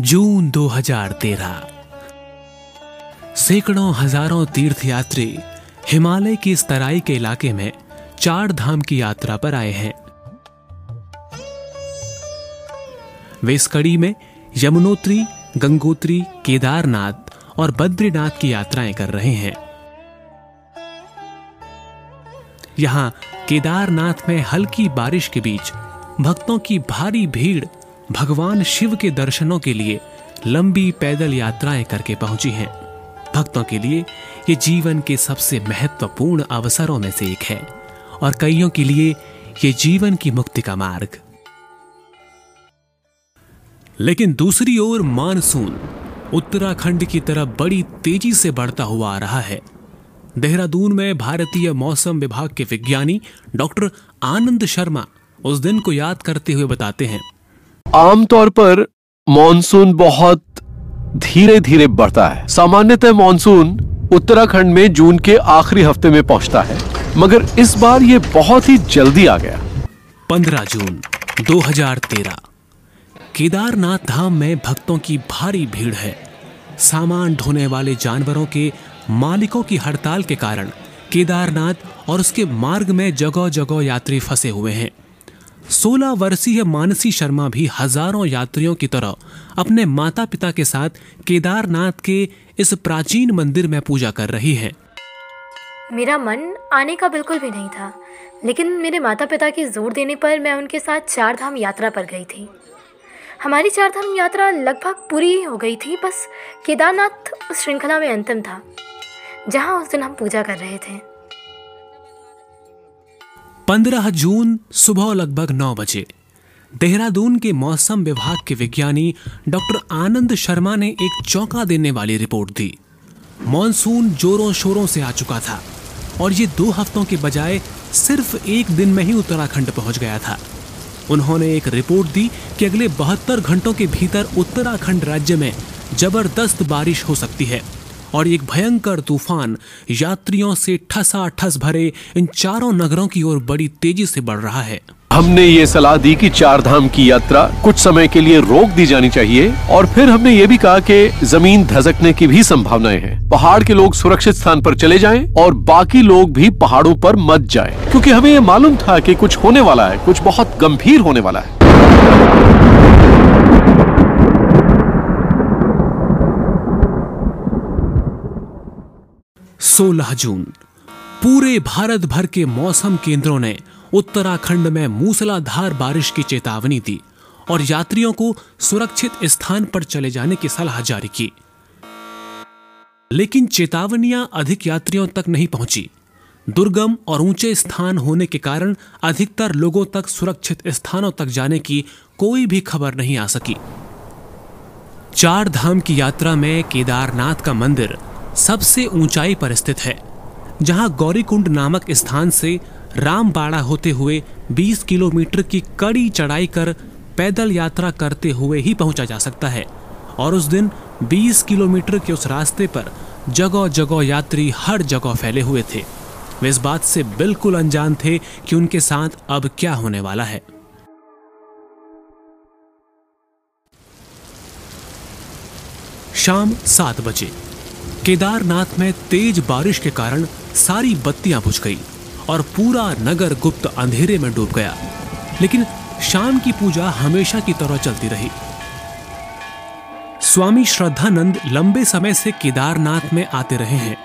जून 2013 सैकड़ों हज़ारों तीर्थयात्री हिमालय की इस तराई के इलाके में चार धाम की यात्रा पर आए हैं। वे इस कड़ी में यमुनोत्री, गंगोत्री, केदारनाथ और बद्रीनाथ की यात्राएँ कर रहे हैं। यहाँ केदारनाथ में हल्की बारिश के बीच भक्तों की भारी भीड़ भगवान शिव के दर्शनों के लिए लंबी पैदल यात्राएँ करके पहुँची हैं। भक्तों के लिए ये जीवन के सबसे महत्वपूर्ण अवसरों में से एक है और कईयों के लिए ये जीवन की मुक्ति का मार्ग। लेकिन दूसरी ओर मानसून उत्तराखंड की तरफ़ बड़ी तेज़ी से बढ़ता हुआ आ रहा है। देहरादून में भारतीय मौसम विभाग के विज्ञानी डॉक्टर आनंद शर्मा उस दिन को याद करते हुए बताते हैं आमतौर पर मॉनसून बहुत धीरे धीरे बढ़ता है। सामान्यतः मॉनसून उत्तराखंड में जून के आखिरी हफ़्ते में पहुँचता है, मगर इस बार ये बहुत ही जल्दी आ गया। 15 जून 2013 केदारनाथ धाम में भक्तों की भारी भीड़ है। सामान ढोने वाले जानवरों के मालिकों की हड़ताल के कारण केदारनाथ और उसके मार्ग में जगह जगह यात्री फंसे हुए हैं। 16 वर्षीय मानसी शर्मा भी हज़ारों यात्रियों की तरह अपने माता पिता के साथ केदारनाथ के इस प्राचीन मंदिर में पूजा कर रही है। मेरा मन आने का बिल्कुल भी नहीं था, लेकिन मेरे माता पिता के ज़ोर देने पर मैं उनके साथ चार धाम यात्रा पर गई थी। हमारी चार धाम यात्रा लगभग पूरी हो गई थी, बस केदारनाथ उस श्रृंखला में अंतिम था, जहाँ उस दिन हम पूजा कर रहे थे। 15 जून सुबह लगभग नौ बजे। देहरादून के मौसम विभाग के विज्ञानी डॉक्टर आनंद शर्मा ने एक चौंका देने वाली रिपोर्ट दी। मॉनसून जोरों शोरों से आ चुका था और ये दो हफ्तों के बजाय सिर्फ़ एक दिन में ही उत्तराखंड पहुँच गया था। उन्होंने एक रिपोर्ट दी कि अगले बहत्तर घंटों के भीतर उत्तराखंड राज्य में ज़बरदस्त बारिश हो सकती है। और एक भयंकर तूफ़ान यात्रियों से ठसा ठस भरे इन चारों नगरों की ओर बड़ी तेज़ी से बढ़ रहा है। हमने ये सलाह दी कि चार धाम की यात्रा कुछ समय के लिए रोक दी जानी चाहिए और फिर हमने ये भी कहा कि ज़मीन धसकने की भी संभावनाएँ हैं। पहाड़ के लोग सुरक्षित स्थान पर चले जाएँ और बाकी लोग भी पहाड़ों पर मत जाएँ, क्योंकि हमें ये मालूम था कि कुछ होने वाला है, कुछ बहुत गंभीर होने वाला है। सोलह जून, पूरे भारत भर के मौसम केंद्रों ने उत्तराखंड में मूसलाधार बारिश की चेतावनी दी और यात्रियों को सुरक्षित स्थान पर चले जाने की सलाह जारी की। लेकिन चेतावनियाँ अधिक यात्रियों तक नहीं पहुँची। दुर्गम और ऊँचे स्थान होने के कारण अधिकतर लोगों तक सुरक्षित स्थानों तक जाने की कोई भी खबर नहीं आ सकी। चार धाम की यात्रा में केदारनाथ का मंदिर सबसे ऊंचाई पर स्थित है, जहाँ गौरीकुंड नामक स्थान से रामबाड़ा होते हुए 20 किलोमीटर की कड़ी चढ़ाई कर पैदल यात्रा करते हुए ही पहुँचा जा सकता है। और उस दिन 20 किलोमीटर के उस रास्ते पर जगह जगह यात्री हर जगह फैले हुए थे। वे इस बात से बिल्कुल अनजान थे कि उनके साथ अब क्या होने वाला है। शाम सात बजे। केदारनाथ में तेज बारिश के कारण सारी बत्तियाँ बुझ गई और पूरा नगर गुप्त अंधेरे में डूब गया। लेकिन शाम की पूजा हमेशा की तरह चलती रही। स्वामी श्रद्धानंद लंबे समय से केदारनाथ में आते रहे हैं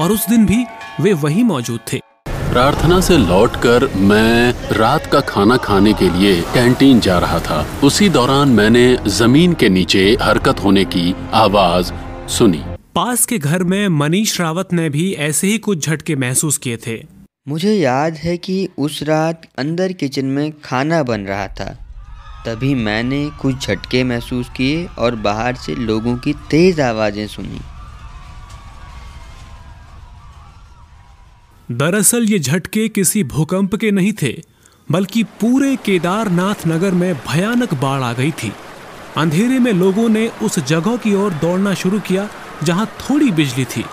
और उस दिन भी वे वहीं मौजूद थे। प्रार्थना से लौटकर मैं रात का खाना खाने के लिए कैंटीन जा रहा था। उसी दौरान मैंने ज़मीन के नीचे हरकत होने की आवाज़ सुनी। पास के घर में मनीष रावत ने भी ऐसे ही कुछ झटके महसूस किए थे। मुझे याद है कि उस रात अंदर किचन में खाना बन रहा था। तभी मैंने कुछ झटके महसूस किए और बाहर से लोगों की तेज आवाज़ें सुनी। दरअसल ये झटके किसी भूकंप के नहीं थे बल्कि पूरे केदारनाथ नगर में भयानक बाढ़ आ गई थी। अंधेरे में लोगों ने उस जगह की ओर दौड़ना शुरू किया जहाँ थोड़ी बिजली थी,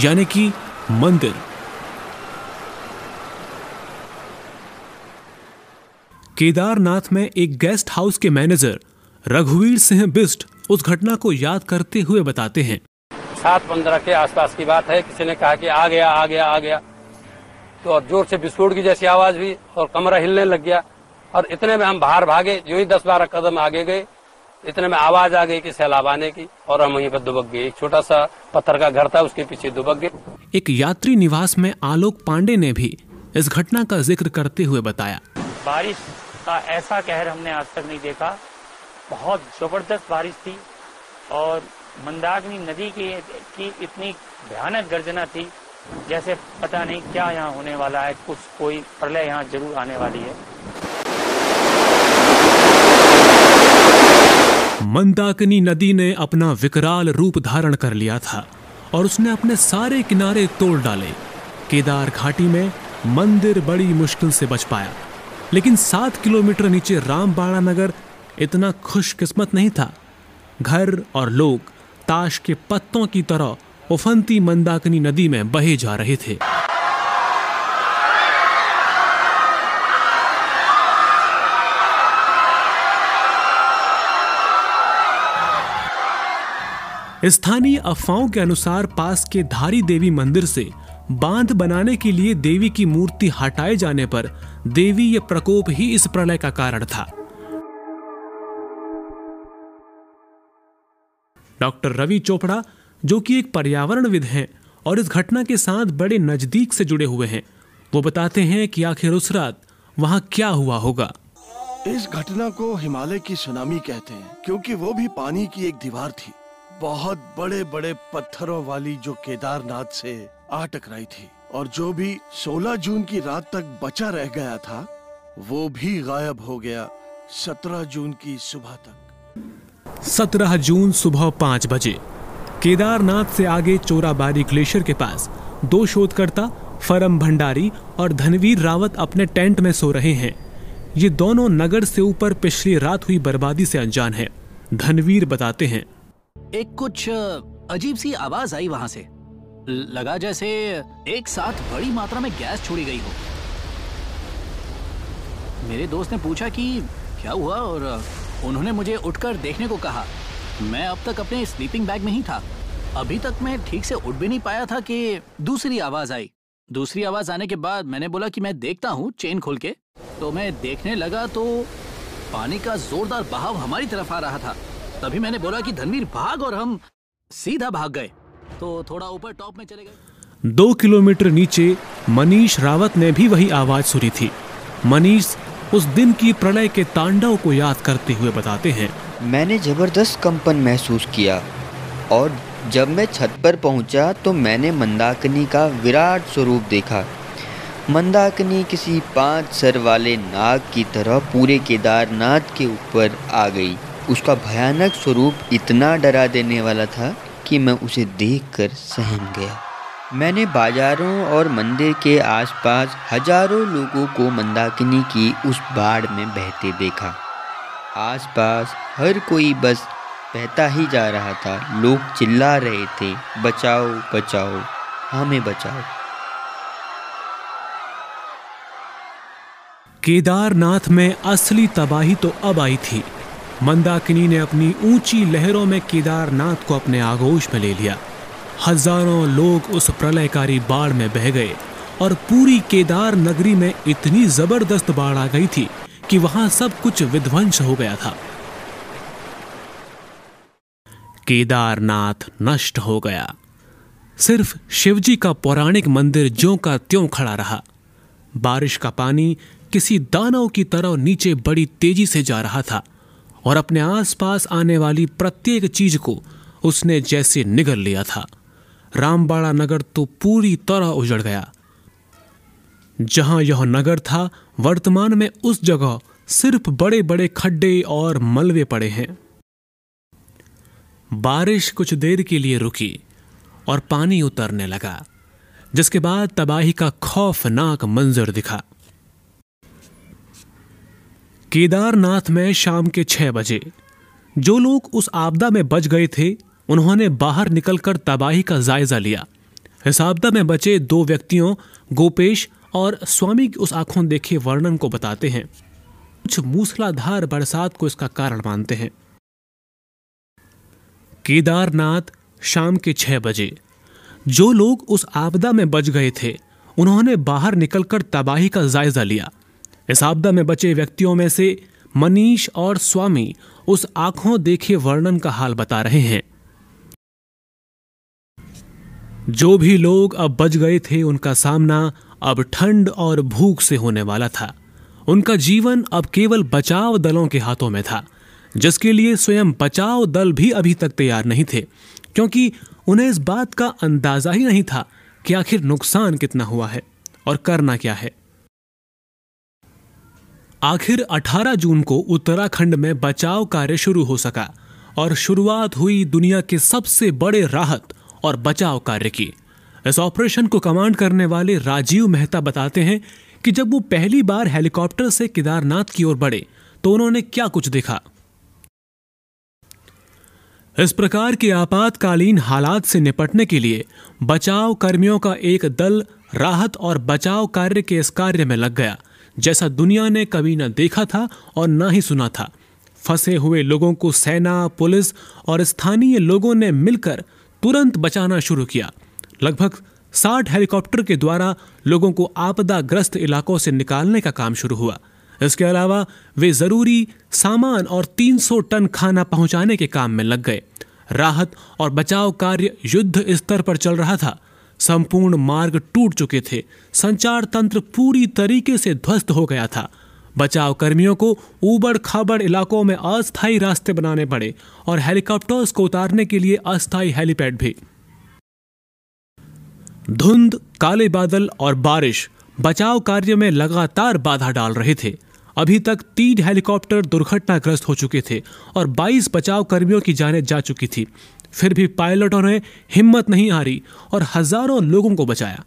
यानी कि मंदिर। केदारनाथ में एक गेस्ट हाउस के मैनेजर रघुवीर सिंह बिस्ट उस घटना को याद करते हुए बताते हैं। सात पंद्रह के आसपास की बात है, किसी ने कहा कि आ गया आ गया आ गया। तो और ज़ोर से विस्फोट की जैसी आवाज़ हुई और कमरा हिलने लग गया। और इतने में हम बाहर भागे, जो ही दस बारह कदम आगे गए इतने में आवाज़ आ गई कि सैलाब आने की और हम वहीं पर दुबक गए। एक छोटा सा पत्थर का घर था उसके पीछे दुबक गए। एक यात्री निवास में आलोक पांडे ने भी इस घटना का ज़िक्र करते हुए बताया। बारिश का ऐसा कहर हमने आज तक नहीं देखा। बहुत ज़बरदस्त बारिश थी और मंदाकिनी नदी की की इतनी भयानक गर्जना थी जैसे पता नहीं क्या यहाँ होने वाला है कुछ कोई प्रलय यहाँ ज़रूर आने वाली है। मंदाकिनी नदी ने अपना विकराल रूप धारण कर लिया था और उसने अपने सारे किनारे तोड़ डाले। केदार घाटी में मंदिर बड़ी मुश्किल से बच पाया, लेकिन सात किलोमीटर नीचे रामबाड़ा नगर इतना खुशकिस्मत नहीं था। घर और लोग ताश के पत्तों की तरह उफनती मंदाकिनी नदी में बहे जा रहे थे। स्थानीय अफवाहों के अनुसार पास के धारी देवी मंदिर से बाँध बनाने के लिए देवी की मूर्ति हटाए जाने पर देवी ये प्रकोप ही इस प्रलय का कारण था। डॉक्टर रवि चोपड़ा, जो कि एक पर्यावरणविद हैं और इस घटना के साथ बड़े नज़दीक से जुड़े हुए हैं, वो बताते हैं कि आखिर उस रात वहाँ क्या हुआ होगा। इस घटना को हिमालय की सुनामी कहते हैं, क्योंकि वो भी पानी की एक दीवार थी। बहुत बड़े बड़े पत्थरों वाली जो केदारनाथ से आ टकराई थी और जो भी 16 जून की रात तक बचा रह गया था, वो भी गायब हो गया 17 जून की सुबह तक। 17 जून सुबह पाँच बजे, केदारनाथ से आगे चोराबारी ग्लेशियर के पास दो शोधकर्ता, फरम भंडारी और धनवीर रावत अपने टेंट में सो रहे हैं। ये दोनों नगर से ऊपर पिछली रात हुई बर्बादी से अनजान हैं। धनवीर बताते हैं एक कुछ अजीब सी आवाज़ आई वहाँ से। लगा जैसे एक साथ बड़ी मात्रा में गैस छोड़ी गई हो। मेरे दोस्त ने पूछा कि क्या हुआ और उन्होंने मुझे उठकर देखने को कहा। मैं अब तक अपने स्लीपिंग बैग में ही था। अभी तक मैं ठीक से उठ भी नहीं पाया था कि दूसरी आवाज़ आई। दूसरी आवाज़ आने के बाद मैंने बोला कि मैं देखता हूँ चेन खोल के। तो मैं देखने लगा तो पानी का जोरदार बहाव हमारी तरफ़ आ रहा था। तभी मैंने बोला कि धनवीर भाग और हम सीधा भाग गए। तो थोड़ा ऊपर टॉप में चले गए। दो किलोमीटर नीचे मनीष रावत ने भी वही आवाज़ सुनी थी। मनीष उस दिन की प्रलय के तांडव को याद करते हुए बताते हैं। मैंने ज़बरदस्त कंपन महसूस किया और जब मैं छत पर पहुँचा तो मैंने मंदाकिनी का विराट स्वरूप देखा। मंदाकिनी किसी पाँच सर वाले नाग की तरह पूरे केदारनाथ के ऊपर आ गई। उसका भयानक स्वरूप इतना डरा देने वाला था कि मैं उसे देखकर सहम गया। मैंने बाजारों और मंदिर के आसपास हज़ारों लोगों को मंदाकिनी की उस बाढ़ में बहते देखा। आसपास हर कोई बस बहता ही जा रहा था। लोग चिल्ला रहे थे, बचाओ बचाओ, हमें बचाओ। केदारनाथ में असली तबाही तो अब आई थी। मंदाकिनी ने अपनी ऊँची लहरों में केदारनाथ को अपने आगोश में ले लिया। हज़ारों लोग उस प्रलयकारी बाढ़ में बह गए और पूरी केदार नगरी में इतनी ज़बरदस्त बाढ़ आ गई थी कि वहाँ सब कुछ विध्वंस हो गया था। केदारनाथ नष्ट हो गया। सिर्फ़ शिवजी का पौराणिक मंदिर ज्यों का त्यों खड़ा रहा। बारिश का पानी किसी दानव की तरह नीचे बड़ी तेज़ी से जा रहा था। और अपने आसपास आने वाली प्रत्येक चीज़ को उसने जैसे निगल लिया था। रामबाड़ा नगर तो पूरी तरह उजड़ गया। जहाँ यह नगर था, वर्तमान में उस जगह सिर्फ़ बड़े बड़े खड्डे और मलबे पड़े हैं। बारिश कुछ देर के लिए रुकी और पानी उतरने लगा, जिसके बाद तबाही का खौफनाक मंजर दिखा। केदारनाथ में शाम के छह बजे। जो लोग उस आपदा में बच गए थे, उन्होंने बाहर निकलकर तबाही का जायजा लिया। इस आपदा में बचे दो व्यक्तियों, गोपेश और स्वामी की उस आँखों देखे वर्णन को बताते हैं। कुछ मूसलाधार बरसात को इसका कारण मानते हैं। केदारनाथ, शाम के छह बजे। जो लोग उस आपदा में बच गए थे, उन्होंने बाहर निकलकर तबाही का जायजा लिया। इस आपदा में बचे व्यक्तियों में से मनीष और स्वामी उस आँखों देखे वर्णन का हाल बता रहे हैं। जो भी लोग अब बच गए थे, उनका सामना अब ठंड और भूख से होने वाला था। उनका जीवन अब केवल बचाव दलों के हाथों में था, जिसके लिए स्वयं बचाव दल भी अभी तक तैयार नहीं थे, क्योंकि उन्हें इस बात का अंदाज़ा ही नहीं था कि आखिर नुकसान कितना हुआ है और करना क्या है। आखिर 18 जून को उत्तराखंड में बचाव कार्य शुरू हो सका और शुरुआत हुई दुनिया के सबसे बड़े राहत और बचाव कार्य की। इस ऑपरेशन को कमांड करने वाले राजीव मेहता बताते हैं कि जब वो पहली बार हेलीकॉप्टर से केदारनाथ की ओर बढ़े तो उन्होंने क्या कुछ देखा? इस प्रकार के आपातकालीन हालात से निपटने के लिए बचाव कर्मियों का एक दल राहत और बचाव कार्य के इस कार्य में लग गया। जैसा दुनिया ने कभी न देखा था और न ही सुना था। फंसे हुए लोगों को सेना, पुलिस और स्थानीय लोगों ने मिलकर तुरंत बचाना शुरू किया। लगभग साठ हेलीकॉप्टर के द्वारा लोगों को आपदाग्रस्त इलाकों से निकालने का काम शुरू हुआ। इसके अलावा वे ज़रूरी सामान और 300 टन खाना पहुँचाने के काम में लग गए। राहत और बचाव कार्य युद्ध स्तर पर चल रहा था। संपूर्ण मार्ग टूट चुके थे। संचार तंत्र पूरी तरीके से ध्वस्त हो गया था। बचाव कर्मियों को ऊबड़ खाबड़ इलाकों में अस्थायी रास्ते बनाने पड़े और हेलीकॉप्टर्स को उतारने के लिए अस्थायी हेलीपैड भी। धुंध, काले बादल और बारिश बचाव कार्य में लगातार बाधा डाल रहे थे। अभी तक तीन हेलीकॉप्टर दुर्घटनाग्रस्त हो चुके थे और 22 बचाव कर्मियों की जानें जा चुकी थी। फिर भी पायलटों ने हिम्मत नहीं हारी और हज़ारों लोगों को बचाया।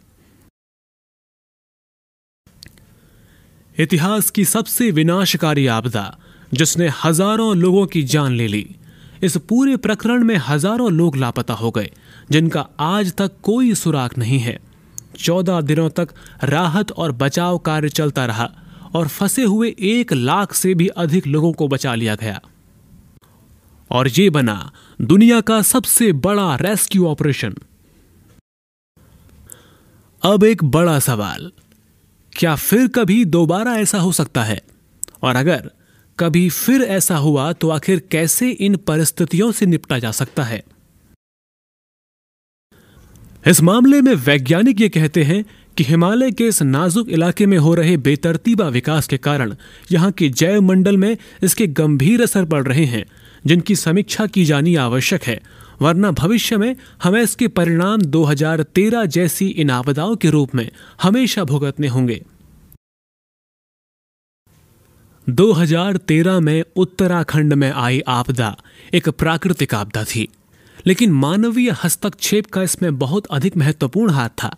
इतिहास की सबसे विनाशकारी आपदा, जिसने हज़ारों लोगों की जान ले ली। इस पूरे प्रकरण में हज़ारों लोग लापता हो गए, जिनका आज तक कोई सुराग नहीं है। चौदह दिनों तक राहत और बचाव कार्य चलता रहा। और फंसे हुए एक लाख से भी अधिक लोगों को बचा लिया गया। और ये बना दुनिया का सबसे बड़ा रेस्क्यू ऑपरेशन। अब एक बड़ा सवाल, क्या फिर कभी दोबारा ऐसा हो सकता है? और अगर कभी फिर ऐसा हुआ तो आखिर कैसे इन परिस्थितियों से निपटा जा सकता है? इस मामले में वैज्ञानिक ये कहते हैं कि हिमालय के इस नाजुक इलाके में हो रहे बेतरतीबा विकास के कारण यहाँ के जैव मंडल में इसके गंभीर असर पड़ रहे हैं, जिनकी समीक्षा की जानी आवश्यक है, वरना भविष्य में हमें इसके परिणाम 2013 जैसी इन आपदाओं के रूप में हमेशा भुगतने होंगे। 2013 में उत्तराखंड में आई आपदा एक प्राकृतिक आपदा थी, लेकिन मानवीय हस्तक्षेप का इसमें बहुत अधिक महत्वपूर्ण हाथ था।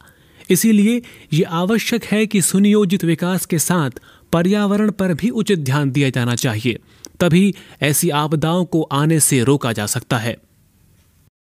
इसीलिए ये आवश्यक है कि सुनियोजित विकास के साथ पर्यावरण पर भी उचित ध्यान दिया जाना चाहिए। तभी ऐसी आपदाओं को आने से रोका जा सकता है।